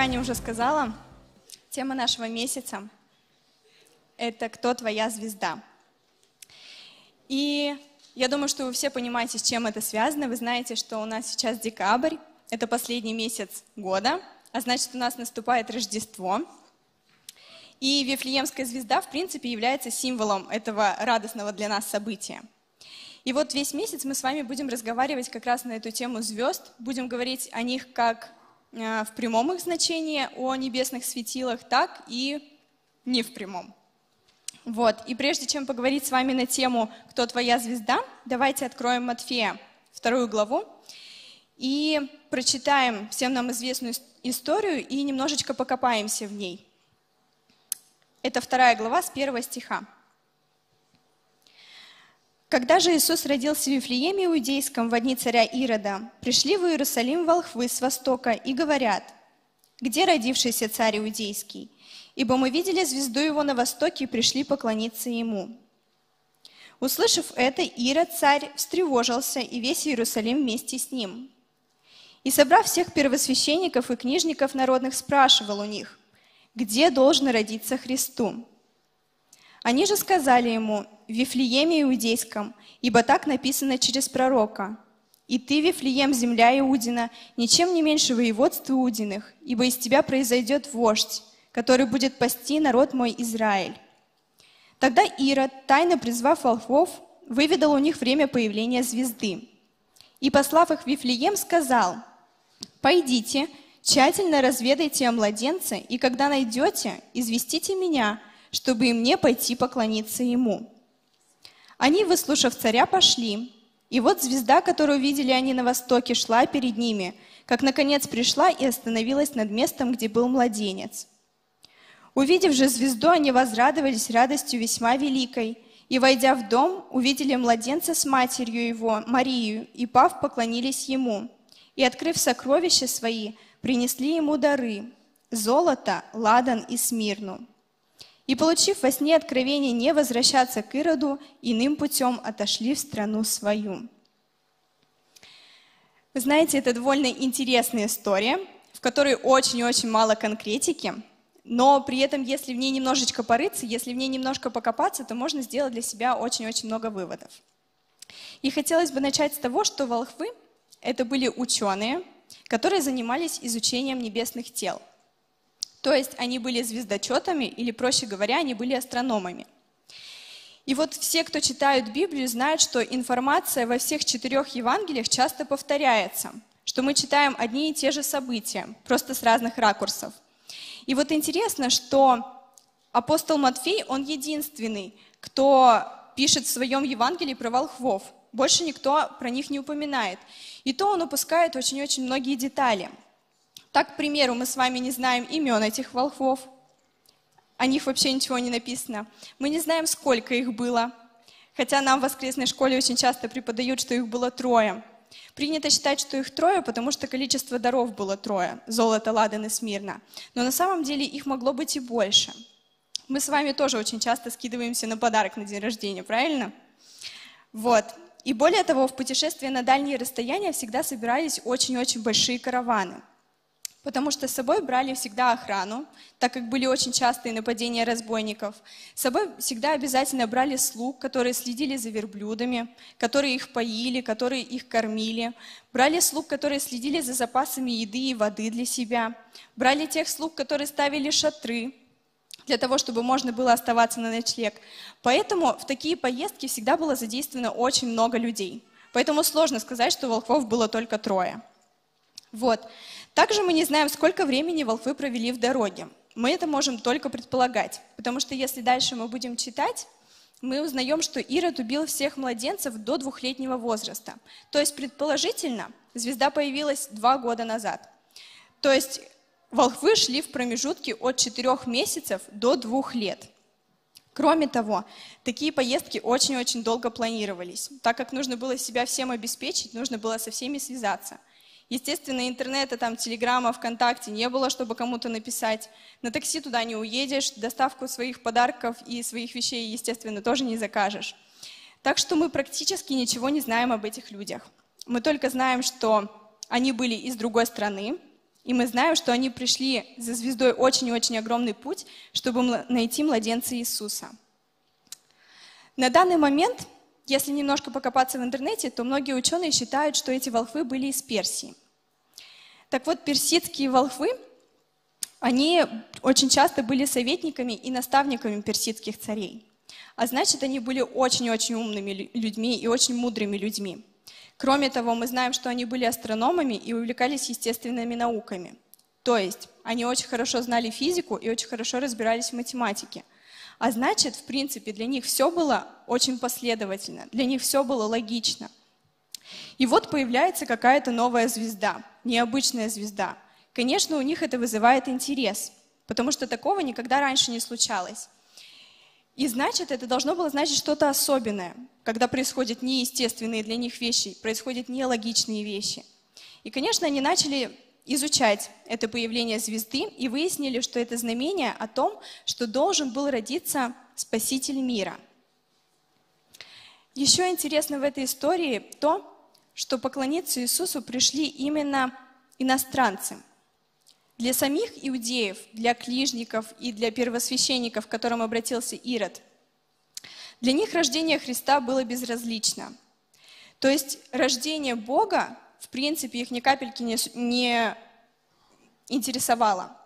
Аня уже сказала, тема нашего месяца – это «Кто твоя звезда?». И я думаю, что вы все понимаете, с чем это связано. Вы знаете, что у нас сейчас декабрь, это последний месяц года, а значит, у нас наступает Рождество. И Вифлеемская звезда, в принципе, является символом этого радостного для нас события. И вот весь месяц мы с вами будем разговаривать как раз на эту тему звезд, будем говорить о них как в прямом их значении, о небесных светилах, так и не в прямом. Вот, и прежде чем поговорить с вами на тему «Кто твоя звезда?», давайте откроем Матфея, вторую главу, и прочитаем всем нам известную историю и немножечко покопаемся в ней. Это вторая глава с первого стиха. Когда же Иисус родился в Вифлееме Иудейском в дни царя Ирода, пришли в Иерусалим волхвы с востока и говорят, «Где родившийся царь Иудейский? Ибо мы видели звезду его на востоке и пришли поклониться ему». Услышав это, Ирод царь встревожился, и весь Иерусалим вместе с ним. И, собрав всех первосвященников и книжников народных, спрашивал у них, где должен родиться Христу. Они же сказали ему, в Вифлееме Иудейском, ибо так написано через пророка. «И ты, Вифлеем, земля Иудина, ничем не меньше воеводства Иудиных, ибо из тебя произойдет вождь, который будет пасти народ мой Израиль». Тогда Ирод, тайно призвав волхвов, выведал у них время появления звезды. И, послав их в Вифлеем, сказал, «Пойдите, тщательно разведайте о младенце, и когда найдете, известите меня, чтобы и мне пойти поклониться ему». Они, выслушав царя, пошли. И вот звезда, которую видели они на востоке, шла перед ними, как, наконец, пришла и остановилась над местом, где был младенец. Увидев же звезду, они возрадовались радостью весьма великой, и, войдя в дом, увидели младенца с матерью его, Марию, и, пав, поклонились ему. И, открыв сокровища свои, принесли ему дары – золото, ладан и смирну. И, получив во сне откровение не возвращаться к Ироду, иным путем отошли в страну свою. Вы знаете, это довольно интересная история, в которой очень-очень мало конкретики, но при этом, если в ней немножечко порыться, если в ней немножко покопаться, то можно сделать для себя очень-очень много выводов. И хотелось бы начать с того, что волхвы — это были ученые, которые занимались изучением небесных тел – то есть они были звездочетами, или, проще говоря, они были астрономами. И вот все, кто читают Библию, знают, что информация во всех четырех Евангелиях часто повторяется, что мы читаем одни и те же события, просто с разных ракурсов. И вот интересно, что апостол Матфей, он единственный, кто пишет в своем Евангелии про волхвов. Больше никто про них не упоминает. И то он упускает очень-очень многие детали – так, к примеру, мы с вами не знаем имен этих волхвов, о них вообще ничего не написано. Мы не знаем, сколько их было, хотя нам в воскресной школе очень часто преподают, что их было трое. Принято считать, что их трое, потому что количество даров было трое – золото, ладан и смирно. Но на самом деле их могло быть и больше. Мы с вами тоже очень часто скидываемся на подарок на день рождения, правильно? Вот. И более того, в путешествия на дальние расстояния всегда собирались очень-очень большие караваны – потому что с собой брали всегда охрану, так как были очень частые нападения разбойников. С собой всегда обязательно брали слуг, которые следили за верблюдами, которые их поили, которые их кормили. Брали слуг, которые следили за запасами еды и воды для себя. Брали тех слуг, которые ставили шатры, для того, чтобы можно было оставаться на ночлег. Поэтому в такие поездки всегда было задействовано очень много людей. Поэтому сложно сказать, что волхвов было только трое. Вот. Также мы не знаем, сколько времени волхвы провели в дороге. Мы это можем только предполагать, потому что если дальше мы будем читать, мы узнаем, что Ирод убил всех младенцев до двухлетнего возраста. То есть, предположительно, звезда появилась два года назад. То есть, волхвы шли в промежутке от четырех месяцев до двух лет. Кроме того, такие поездки очень-очень долго планировались. Так как нужно было себя всем обеспечить, нужно было со всеми связаться – Естественно, интернета, там, телеграмма, ВКонтакте не было, чтобы кому-то написать. На такси туда не уедешь, доставку своих подарков и своих вещей, естественно, тоже не закажешь. Так что мы практически ничего не знаем об этих людях. Мы только знаем, что они были из другой страны, И мы знаем, что они пришли за звездой очень и очень огромный путь, чтобы найти младенца Иисуса. На данный момент, если немножко покопаться в интернете, то многие ученые считают, что эти волхвы были из Персии. Так вот, персидские волхвы, они очень часто были советниками и наставниками персидских царей. А значит, они были очень-очень умными людьми и очень мудрыми людьми. Кроме того, мы знаем, что они были астрономами и увлекались естественными науками. То есть они очень хорошо знали физику и очень хорошо разбирались в математике. А значит, в принципе, для них все было очень последовательно, для них все было логично. И вот появляется какая-то новая звезда, необычная звезда. Конечно, у них это вызывает интерес, потому что такого никогда раньше не случалось. И значит, это должно было значить что-то особенное, когда происходят неестественные для них вещи, происходят нелогичные вещи. И, конечно, они начали изучать это появление звезды и выяснили, что это знамение о том, что должен был родиться Спаситель мира. Еще интересно в этой истории то, что поклониться Иисусу пришли именно иностранцы – для самих иудеев, для клижников и для первосвященников, к которым обратился Ирод, для них рождение Христа было безразлично. То есть рождение Бога, в принципе, их ни капельки не, не интересовало.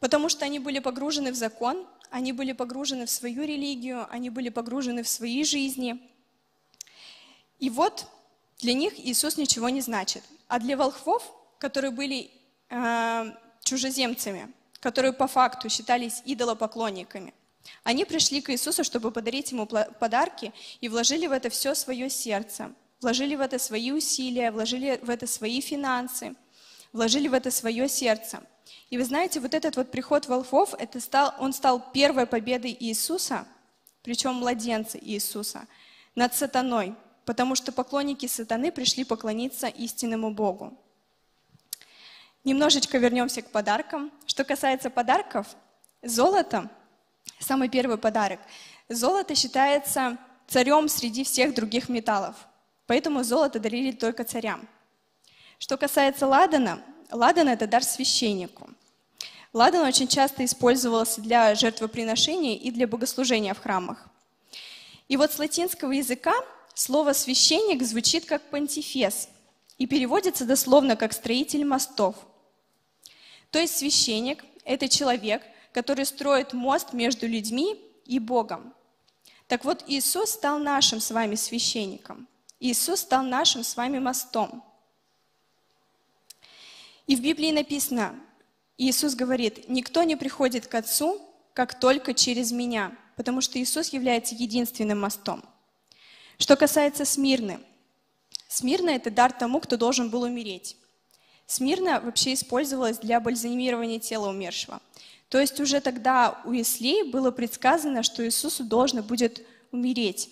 Потому что они были погружены в закон, они были погружены в свою религию, они были погружены в свои жизни. И вот для них Иисус ничего не значит. А для волхвов, которые были Э, чужеземцами, которые по факту считались идолопоклонниками. Они пришли к Иисусу, чтобы подарить ему подарки, и вложили в это все свое сердце, вложили в это свои усилия, вложили в это свои финансы, вложили в это свое сердце. И вы знаете, вот этот вот приход волхвов, это стал, он стал первой победой Иисуса, причем младенца Иисуса, над сатаной, потому что поклонники сатаны пришли поклониться истинному Богу. Немножечко вернемся к подаркам. Что касается подарков, золото, самый первый подарок, золото считается царем среди всех других металлов, поэтому золото дарили только царям. Что касается ладана, ладан – это дар священнику. Ладан очень часто использовался для жертвоприношения и для богослужения в храмах. И вот с латинского языка слово «священник» звучит как «понтифес» и переводится дословно как «строитель мостов». То есть священник – это человек, который строит мост между людьми и Богом. Так вот, Иисус стал нашим с вами священником. Иисус стал нашим с вами мостом. И в Библии написано, Иисус говорит, никто не приходит к Отцу, как только через меня, потому что Иисус является единственным мостом. Что касается Смирны, Смирна – это дар тому, кто должен был умереть. Смирна вообще использовалась для бальзамирования тела умершего. То есть уже тогда у Ислей было предсказано, что Иисусу должно будет умереть.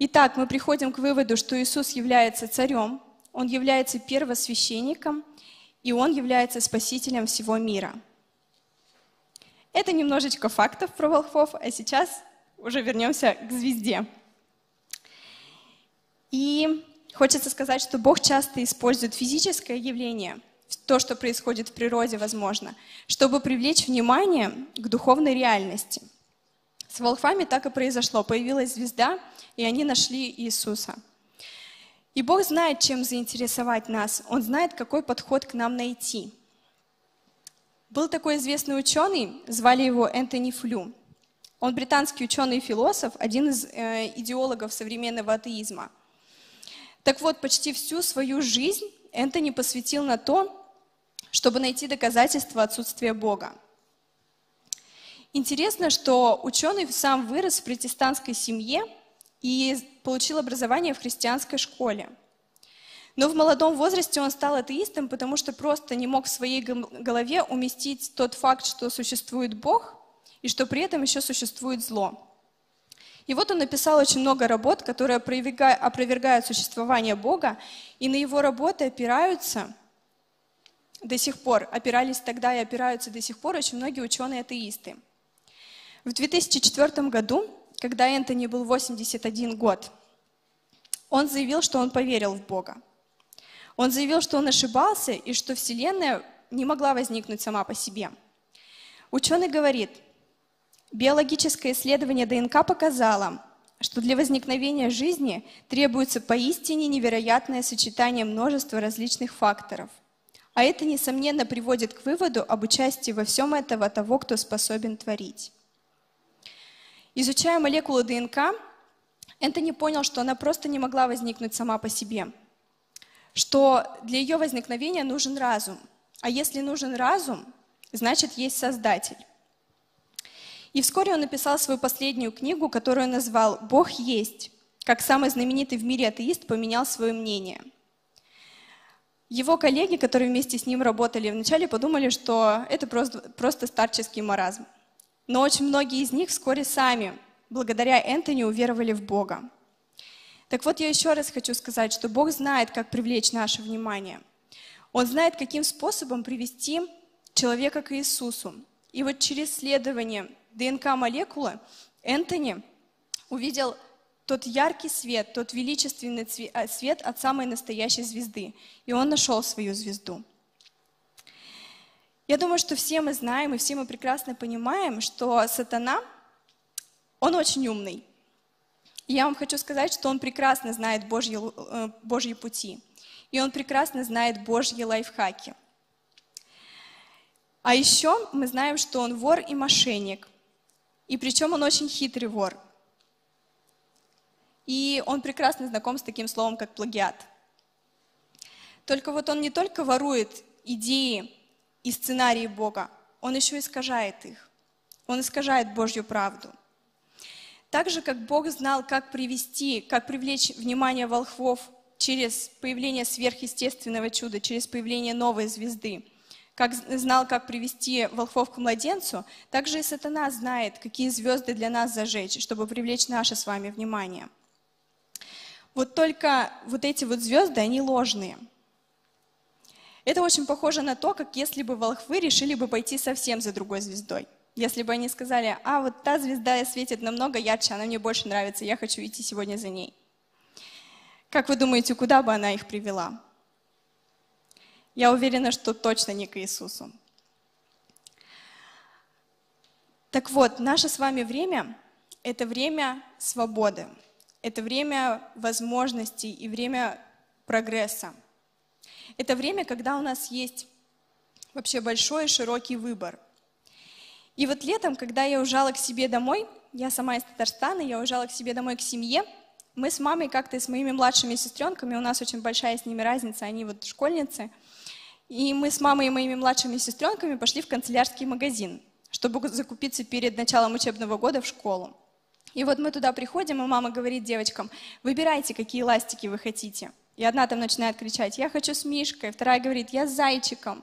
Итак, мы приходим к выводу, что Иисус является царем, Он является первосвященником, и Он является спасителем всего мира. Это немножечко фактов про волхвов, а сейчас уже вернемся к звезде. И Хочется сказать, что Бог часто использует физическое явление, то, что происходит в природе, возможно, чтобы привлечь внимание к духовной реальности. С волхвами так и произошло. Появилась звезда, и они нашли Иисуса. И Бог знает, чем заинтересовать нас. Он знает, какой подход к нам найти. Был такой известный ученый, звали его Энтони Флю. Он британский ученый и философ, один из э, идеологов современного атеизма – так вот, почти всю свою жизнь Энтони посвятил на то, чтобы найти доказательства отсутствия Бога. Интересно, что ученый сам вырос в протестантской семье и получил образование в христианской школе. Но в молодом возрасте он стал атеистом, потому что просто не мог в своей голове уместить тот факт, что существует Бог и что при этом еще существует зло. И вот он написал очень много работ, которые опровергают существование Бога, и на его работы опираются до сих пор, опирались тогда и опираются до сих пор очень многие ученые-атеисты. В 2004 году, когда Энтони был 81 год, он заявил, что он поверил в Бога. Он заявил, что он ошибался и что Вселенная не могла возникнуть сама по себе. Ученый говорит, биологическое исследование ДНК показало, что для возникновения жизни требуется поистине невероятное сочетание множества различных факторов. А это, несомненно, приводит к выводу об участии во всем этого того, кто способен творить. Изучая молекулу ДНК, Энтони понял, что она просто не могла возникнуть сама по себе, что для ее возникновения нужен разум. А если нужен разум, значит есть Создатель. И вскоре он написал свою последнюю книгу, которую назвал «Бог есть», как самый знаменитый в мире атеист поменял свое мнение. Его коллеги, которые вместе с ним работали вначале, подумали, что это просто, просто старческий маразм. Но очень многие из них вскоре сами, благодаря Энтони, уверовали в Бога. Так вот, я еще раз хочу сказать, что Бог знает, как привлечь наше внимание. Он знает, каким способом привести человека к Иисусу. И вот через исследование ДНК-молекулы, Энтони увидел тот яркий свет, тот величественный а, свет от самой настоящей звезды. И он нашел свою звезду. Я думаю, что все мы знаем и все мы прекрасно понимаем, что сатана, он очень умный. И я вам хочу сказать, что он прекрасно знает Божьи, э, Божьи пути. И он прекрасно знает Божьи лайфхаки. А еще мы знаем, что он вор и мошенник. И причем он очень хитрый вор. И он прекрасно знаком с таким словом, как плагиат. Только вот он не только ворует идеи и сценарии Бога, он еще искажает их. Он искажает Божью правду. Так же, как Бог знал, как привести, как привлечь внимание волхвов через появление сверхъестественного чуда, через появление новой звезды – как знал, как привести волхвов к младенцу, также и сатана знает, какие звезды для нас зажечь, чтобы привлечь наше с вами внимание. Вот только вот эти вот звезды, они ложные. Это очень похоже на то, как если бы волхвы решили бы пойти совсем за другой звездой. Если бы они сказали, а вот та звезда светит намного ярче, она мне больше нравится, я хочу идти сегодня за ней. Как вы думаете, куда бы она их привела? Я уверена, что точно не к Иисусу. Так вот, наше с вами время – это время свободы, это время возможностей и время прогресса. Это время, когда у нас есть вообще большой широкий выбор. И вот летом, когда я уезжала к себе домой, я сама из Татарстана, я уезжала к себе домой к семье, мы с мамой как-то с моими младшими сестренками, у нас очень большая с ними разница, они вот школьницы – и мы с мамой и моими младшими сестренками пошли в канцелярский магазин, чтобы закупиться перед началом учебного года в школу. И вот мы туда приходим, и мама говорит девочкам, выбирайте, какие ластики вы хотите. И одна там начинает кричать, я хочу с Мишкой, вторая говорит, я с зайчиком.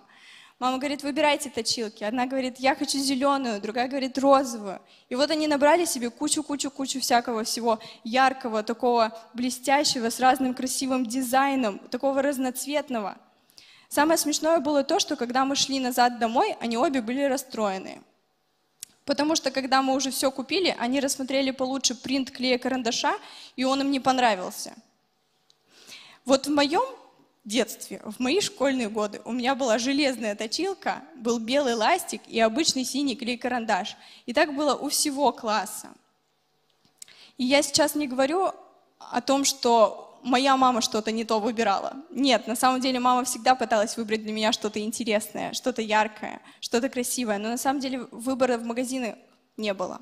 Мама говорит, выбирайте точилки. Одна говорит, я хочу зеленую, другая говорит, розовую. И вот они набрали себе кучу-кучу-кучу всякого всего яркого, такого блестящего, с разным красивым дизайном, такого разноцветного – Самое смешное было то, что когда мы шли назад домой, они обе были расстроены. Потому что когда мы уже все купили, они рассмотрели получше принт клея карандаша, и он им не понравился. Вот в моем детстве, в мои школьные годы, у меня была железная точилка, был белый ластик и обычный синий клей-карандаш. И так было у всего класса. И я сейчас не говорю о том, что моя мама что-то не то выбирала. Нет, на самом деле мама всегда пыталась выбрать для меня что-то интересное, что-то яркое, что-то красивое, но на самом деле выбора в магазины не было.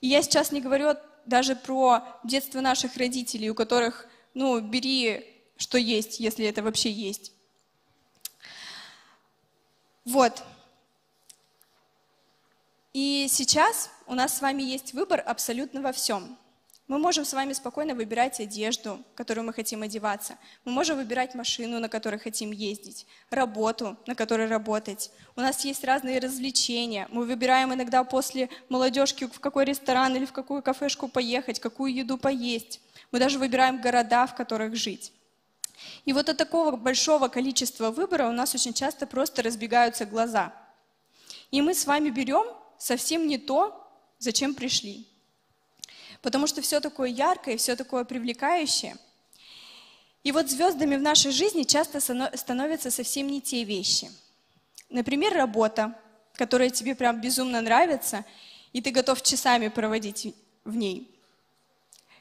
И я сейчас не говорю даже про детство наших родителей, у которых, ну, бери, что есть, если это вообще есть. Вот. И сейчас у нас с вами есть выбор абсолютно во всем. Мы можем с вами спокойно выбирать одежду, которую мы хотим одеваться. Мы можем выбирать машину, на которой хотим ездить, работу, на которой работать. У нас есть разные развлечения. Мы выбираем иногда после молодежки, в какой ресторан или в какую кафешку поехать, какую еду поесть. Мы даже выбираем города, в которых жить. И вот от такого большого количества выбора у нас очень часто просто разбегаются глаза. И мы с вами берем совсем не то, зачем пришли. Потому что все такое яркое, все такое привлекающее. И вот звездами в нашей жизни часто становятся совсем не те вещи. Например, работа, которая тебе прям безумно нравится, и ты готов часами проводить в ней.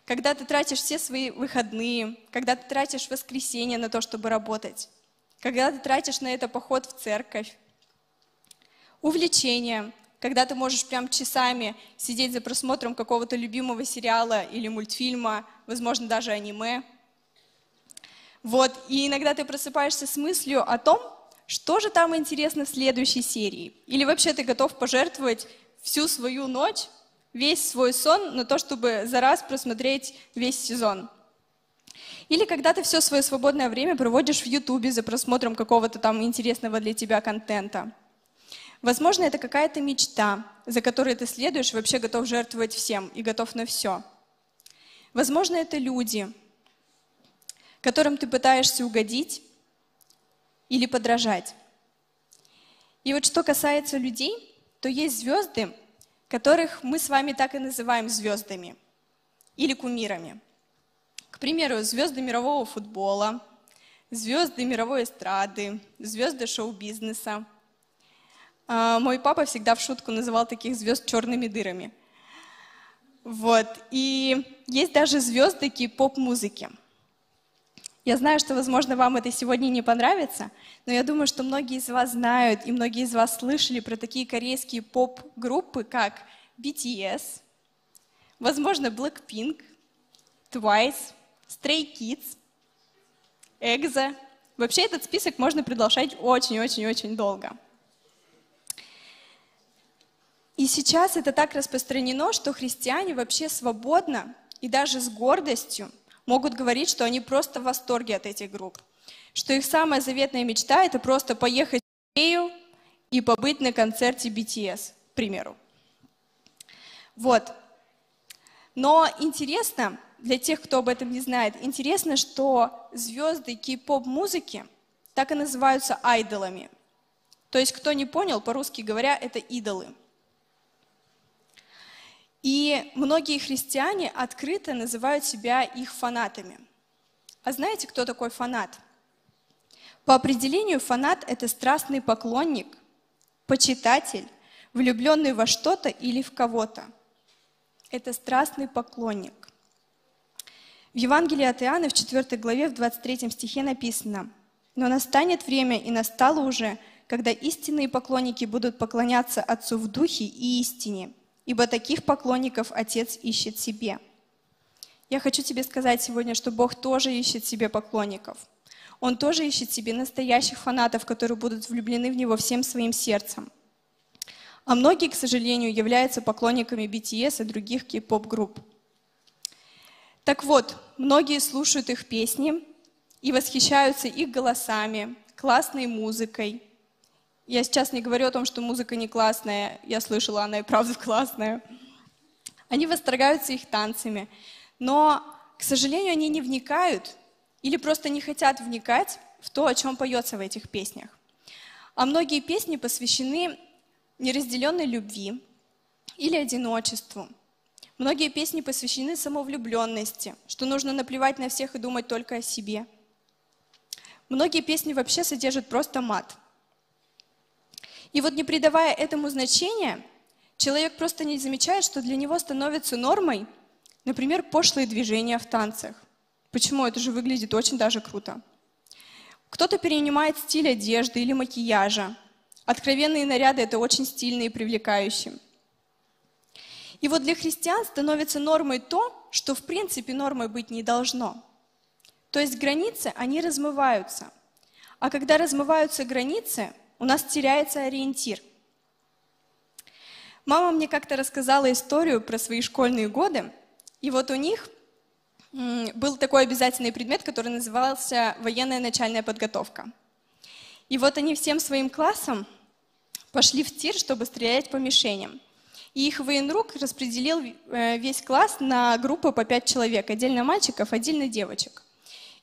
Когда ты тратишь все свои выходные, когда ты тратишь воскресенье на то, чтобы работать, когда ты тратишь на это поход в церковь. Увлечение, когда ты можешь прям часами сидеть за просмотром какого-то любимого сериала или мультфильма, возможно, даже аниме. Вот, и иногда ты просыпаешься с мыслью о том, что же там интересно в следующей серии. Или вообще ты готов пожертвовать всю свою ночь, весь свой сон на то, чтобы за раз просмотреть весь сезон. Или когда ты все свое свободное время проводишь в Ютубе за просмотром какого-то там интересного для тебя контента. Возможно, это какая-то мечта, за которой ты следуешь, вообще готов жертвовать всем и готов на все. Возможно, это люди, которым ты пытаешься угодить или подражать. И вот что касается людей, то есть звезды, которых мы с вами так и называем звездами или кумирами. К примеру, звезды мирового футбола, звезды мировой эстрады, звезды шоу-бизнеса – а, мой папа всегда в шутку называл таких звезд черными дырами. Вот. И есть даже звезды кей-поп-музыки. Я знаю, что, возможно, вам это сегодня не понравится, но я думаю, что многие из вас знают и многие из вас слышали про такие корейские поп-группы, как BTS, возможно, Blackpink, Twice, Stray Kids, EXO. Вообще этот список можно продолжать очень-очень-очень долго. И сейчас это так распространено, что христиане вообще свободно и даже с гордостью могут говорить, что они просто в восторге от этих групп. Что их самая заветная мечта – это просто поехать в Корею и побыть на концерте BTS, к примеру. Вот. Но интересно, для тех, кто об этом не знает, интересно, что звезды кей-поп-музыки так и называются айдолами. То есть, кто не понял, по-русски говоря, это идолы – и многие христиане открыто называют себя их фанатами. А знаете, кто такой фанат? По определению фанат – это страстный поклонник, почитатель, влюбленный во что-то или в кого-то. Это страстный поклонник. В Евангелии от Иоанна в 4 главе в 23 стихе написано «Но настанет время, и настало уже, когда истинные поклонники будут поклоняться Отцу в духе и истине, ибо таких поклонников Отец ищет себе. Я хочу тебе сказать сегодня, что Бог тоже ищет себе поклонников. Он тоже ищет себе настоящих фанатов, которые будут влюблены в Него всем своим сердцем. А многие, к сожалению, являются поклонниками BTS и других кей-поп-групп. Так вот, многие слушают их песни и восхищаются их голосами, классной музыкой – я сейчас не говорю о том, что музыка не классная, я слышала, она и правда классная. Они восторгаются их танцами, но, к сожалению, они не вникают или просто не хотят вникать в то, о чем поется в этих песнях. А многие песни посвящены неразделенной любви или одиночеству. Многие песни посвящены самовлюбленности, что нужно наплевать на всех и думать только о себе. Многие песни вообще содержат просто мат – и вот не придавая этому значения, человек просто не замечает, что для него становится нормой, например, пошлые движения в танцах. Почему? Это же выглядит очень даже круто. Кто-то перенимает стиль одежды или макияжа. Откровенные наряды – это очень стильно и привлекающе. И вот для христиан становится нормой то, что в принципе нормой быть не должно. То есть границы, они размываются. А когда размываются границы, у нас теряется ориентир. Мама мне как-то рассказала историю про свои школьные годы, и вот у них был такой обязательный предмет, который назывался военная начальная подготовка. И вот они всем своим классом пошли в тир, чтобы стрелять по мишеням. И их военрук распределил э, весь класс на группы по пять человек, отдельно мальчиков, отдельно девочек.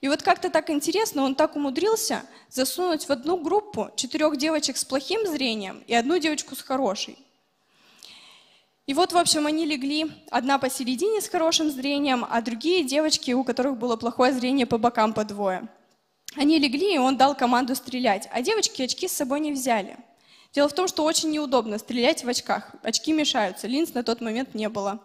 И вот как-то так интересно, он так умудрился засунуть в одну группу четырех девочек с плохим зрением и одну девочку с хорошей. И вот, в общем, они легли, одна посередине с хорошим зрением, а другие девочки, у которых было плохое зрение по бокам по двое. Они легли, и он дал команду стрелять, а девочки очки с собой не взяли. Дело в том, что очень неудобно стрелять в очках. Очки мешаются, линз на тот момент не было.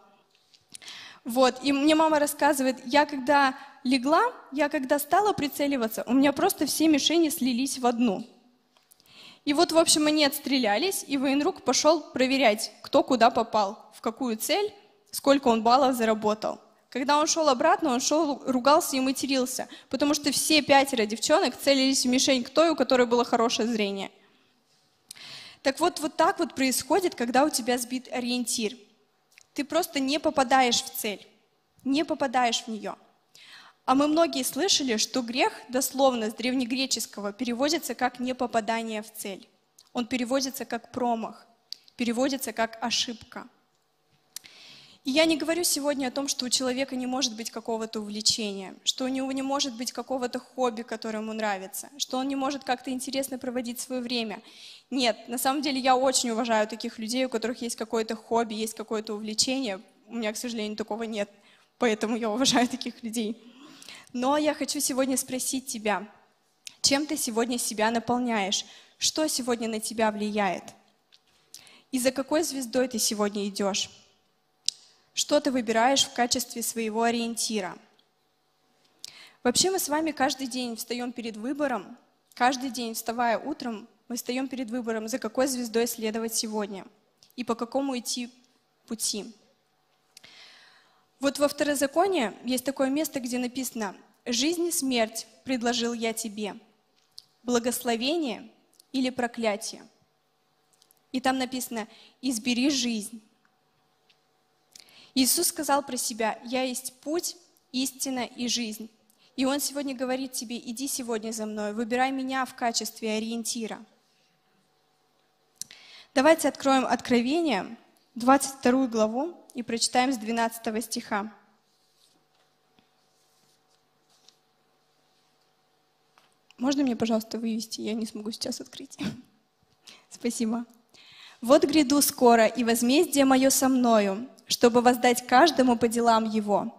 Вот, и мне мама рассказывает, я когда легла, я когда стала прицеливаться, у меня просто все мишени слились в одну. И вот, в общем, они отстрелялись, и военрук пошел проверять, кто куда попал, в какую цель, сколько он баллов заработал. Когда он шел обратно, он шел, ругался и матерился, потому что все пятеро девчонок целились в мишень к той, у которой было хорошее зрение. Так вот, вот так вот происходит, когда у тебя сбит ориентир. Ты просто не попадаешь в цель, не попадаешь в нее. А мы многие слышали, что грех дословно с древнегреческого переводится как непопадание в цель. Он переводится как промах, переводится как ошибка. И я не говорю сегодня о том, что у человека не может быть какого-то увлечения, что у него не может быть какого-то хобби, которое ему нравится, что он не может как-то интересно проводить свое время. Нет, на самом деле я очень уважаю таких людей, у которых есть какое-то хобби, есть какое-то увлечение. У меня, к сожалению, такого нет, поэтому я уважаю таких людей. Но я хочу сегодня спросить тебя, чем ты сегодня себя наполняешь? Что сегодня на тебя влияет? И за какой звездой ты сегодня идешь? Что ты выбираешь в качестве своего ориентира? Вообще мы с вами каждый день встаем перед выбором, каждый день, вставая утром, мы встаем перед выбором, за какой звездой следовать сегодня и по какому идти пути. Вот во Второзаконии есть такое место, где написано «Жизнь и смерть предложил я тебе, благословение или проклятие». И там написано «Избери жизнь». Иисус сказал про себя «Я есть путь, истина и жизнь». И Он сегодня говорит тебе «Иди сегодня за мной, выбирай меня в качестве ориентира». Давайте откроем Откровение, 22 главу, и прочитаем с 12 стиха. Можно мне, пожалуйста, вывести? Я не смогу сейчас открыть. Спасибо. «Вот гряду скоро, и возмездие мое со мною, чтобы воздать каждому по делам его.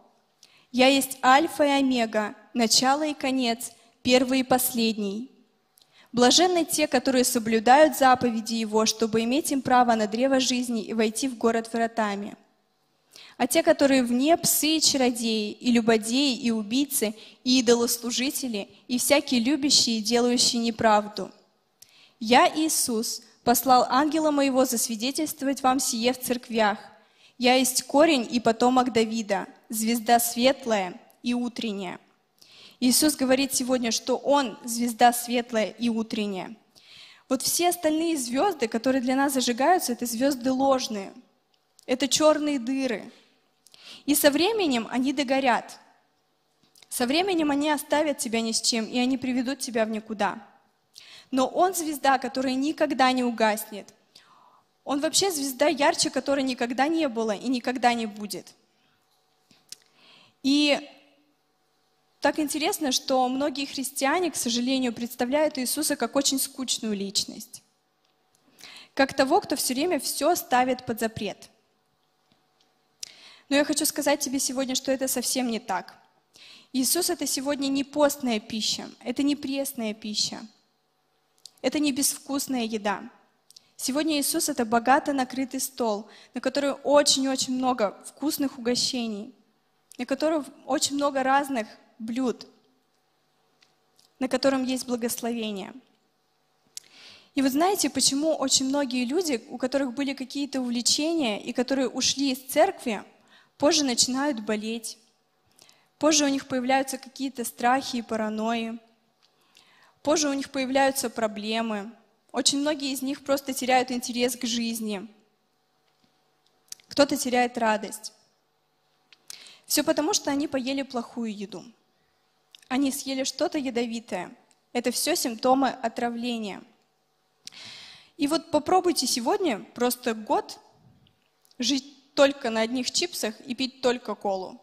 Я есть Альфа и Омега, начало и конец, первый и последний. Блаженны те, которые соблюдают заповеди Его, чтобы иметь им право на древо жизни и войти в город вратами. А те, которые вне псы и чародеи, и любодеи, и убийцы, и идолослужители, и всякие любящие и делающие неправду. Я, Иисус, послал ангела моего засвидетельствовать вам сие в церквях. Я есть корень и потомок Давида, звезда светлая и утренняя. Иисус говорит сегодня, что Он звезда светлая и утренняя. Вот все остальные звезды, которые для нас зажигаются, это звезды ложные. Это черные дыры. И со временем они догорят. Со временем они оставят тебя ни с чем, и они приведут тебя в никуда. Но Он звезда, которая никогда не угаснет. Он вообще звезда ярче, которой никогда не было и никогда не будет. И так интересно, что многие христиане, к сожалению, представляют Иисуса как очень скучную личность. Как того, кто все время все ставит под запрет. Но я хочу сказать тебе сегодня, что это совсем не так. Иисус это сегодня не постная пища, это не пресная пища, это не безвкусная еда. Сегодня Иисус это богато накрытый стол, на котором очень-очень много вкусных угощений, на котором очень много разных блюд, на котором есть благословение. И вы знаете, почему очень многие люди, у которых были какие-то увлечения и которые ушли из церкви, позже начинают болеть, позже у них появляются какие-то страхи и паранойи, позже у них появляются проблемы. Очень многие из них просто теряют интерес к жизни. Кто-то теряет радость. Все потому, что они поели плохую еду они съели что-то ядовитое. Это все симптомы отравления. И вот попробуйте сегодня просто год жить только на одних чипсах и пить только колу.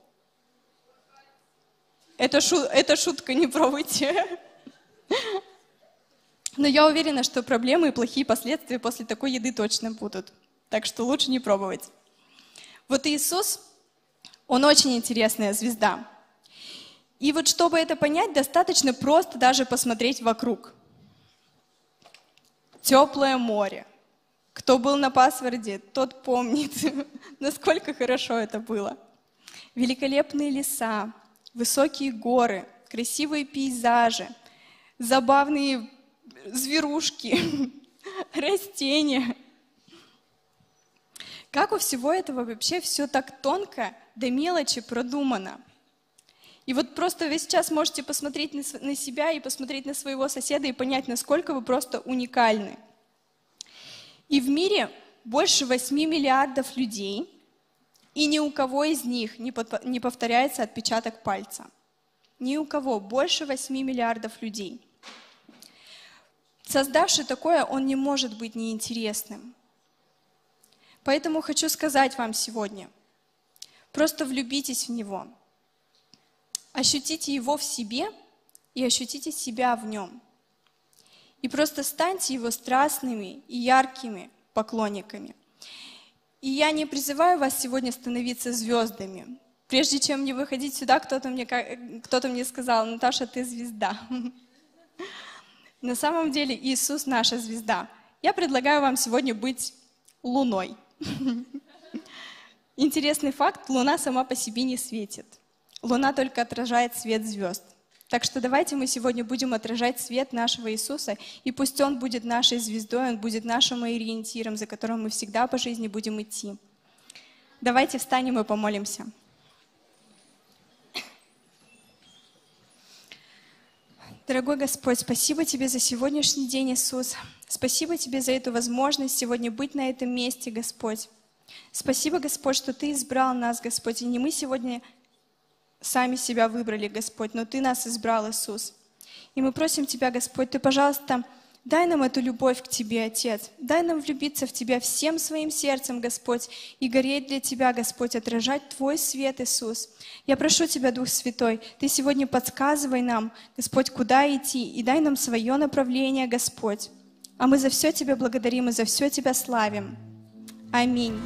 Это, шу, это шутка, не пробуйте. Но я уверена, что проблемы и плохие последствия после такой еды точно будут. Так что лучше не пробовать. Вот Иисус, Он очень интересная звезда. И вот чтобы это понять, достаточно просто даже посмотреть вокруг. Теплое море. Кто был на пасворде, тот помнит, насколько хорошо это было. Великолепные леса, высокие горы, красивые пейзажи, забавные зверушки, растения. Как у всего этого вообще все так тонко до мелочи продумано? И вот просто вы сейчас можете посмотреть на себя и посмотреть на своего соседа и понять, насколько вы просто уникальны. И в мире больше 8 миллиардов людей, и ни у кого из них не повторяется отпечаток пальца. Ни у кого больше 8 миллиардов людей. Создавший такое, он не может быть неинтересным. Поэтому хочу сказать вам сегодня, просто влюбитесь в Него – ощутите его в себе и ощутите себя в нем. И просто станьте его страстными и яркими поклонниками. И я не призываю вас сегодня становиться звездами. Прежде чем мне выходить сюда, кто-то мне, кто мне сказал, Наташа, ты звезда. На самом деле Иисус наша звезда. Я предлагаю вам сегодня быть луной. Интересный факт, луна сама по себе не светит. Луна только отражает свет звезд. Так что давайте мы сегодня будем отражать свет нашего Иисуса, и пусть Он будет нашей звездой, Он будет нашим ориентиром, за которым мы всегда по жизни будем идти. Давайте встанем и помолимся. Дорогой Господь, спасибо Тебе за сегодняшний день, Иисус. Спасибо Тебе за эту возможность сегодня быть на этом месте, Господь. Спасибо, Господь, что Ты избрал нас, Господь, и не мы сегодня сами себя выбрали, Господь, но Ты нас избрал, Иисус. И мы просим Тебя, Господь, Ты, пожалуйста, дай нам эту любовь к Тебе, Отец. Дай нам влюбиться в Тебя всем своим сердцем, Господь, и гореть для Тебя, Господь, отражать Твой свет, Иисус. Я прошу Тебя, Дух Святой, Ты сегодня подсказывай нам, Господь, куда идти, и дай нам свое направление, Господь. А мы за все Тебя благодарим и за все Тебя славим. Аминь.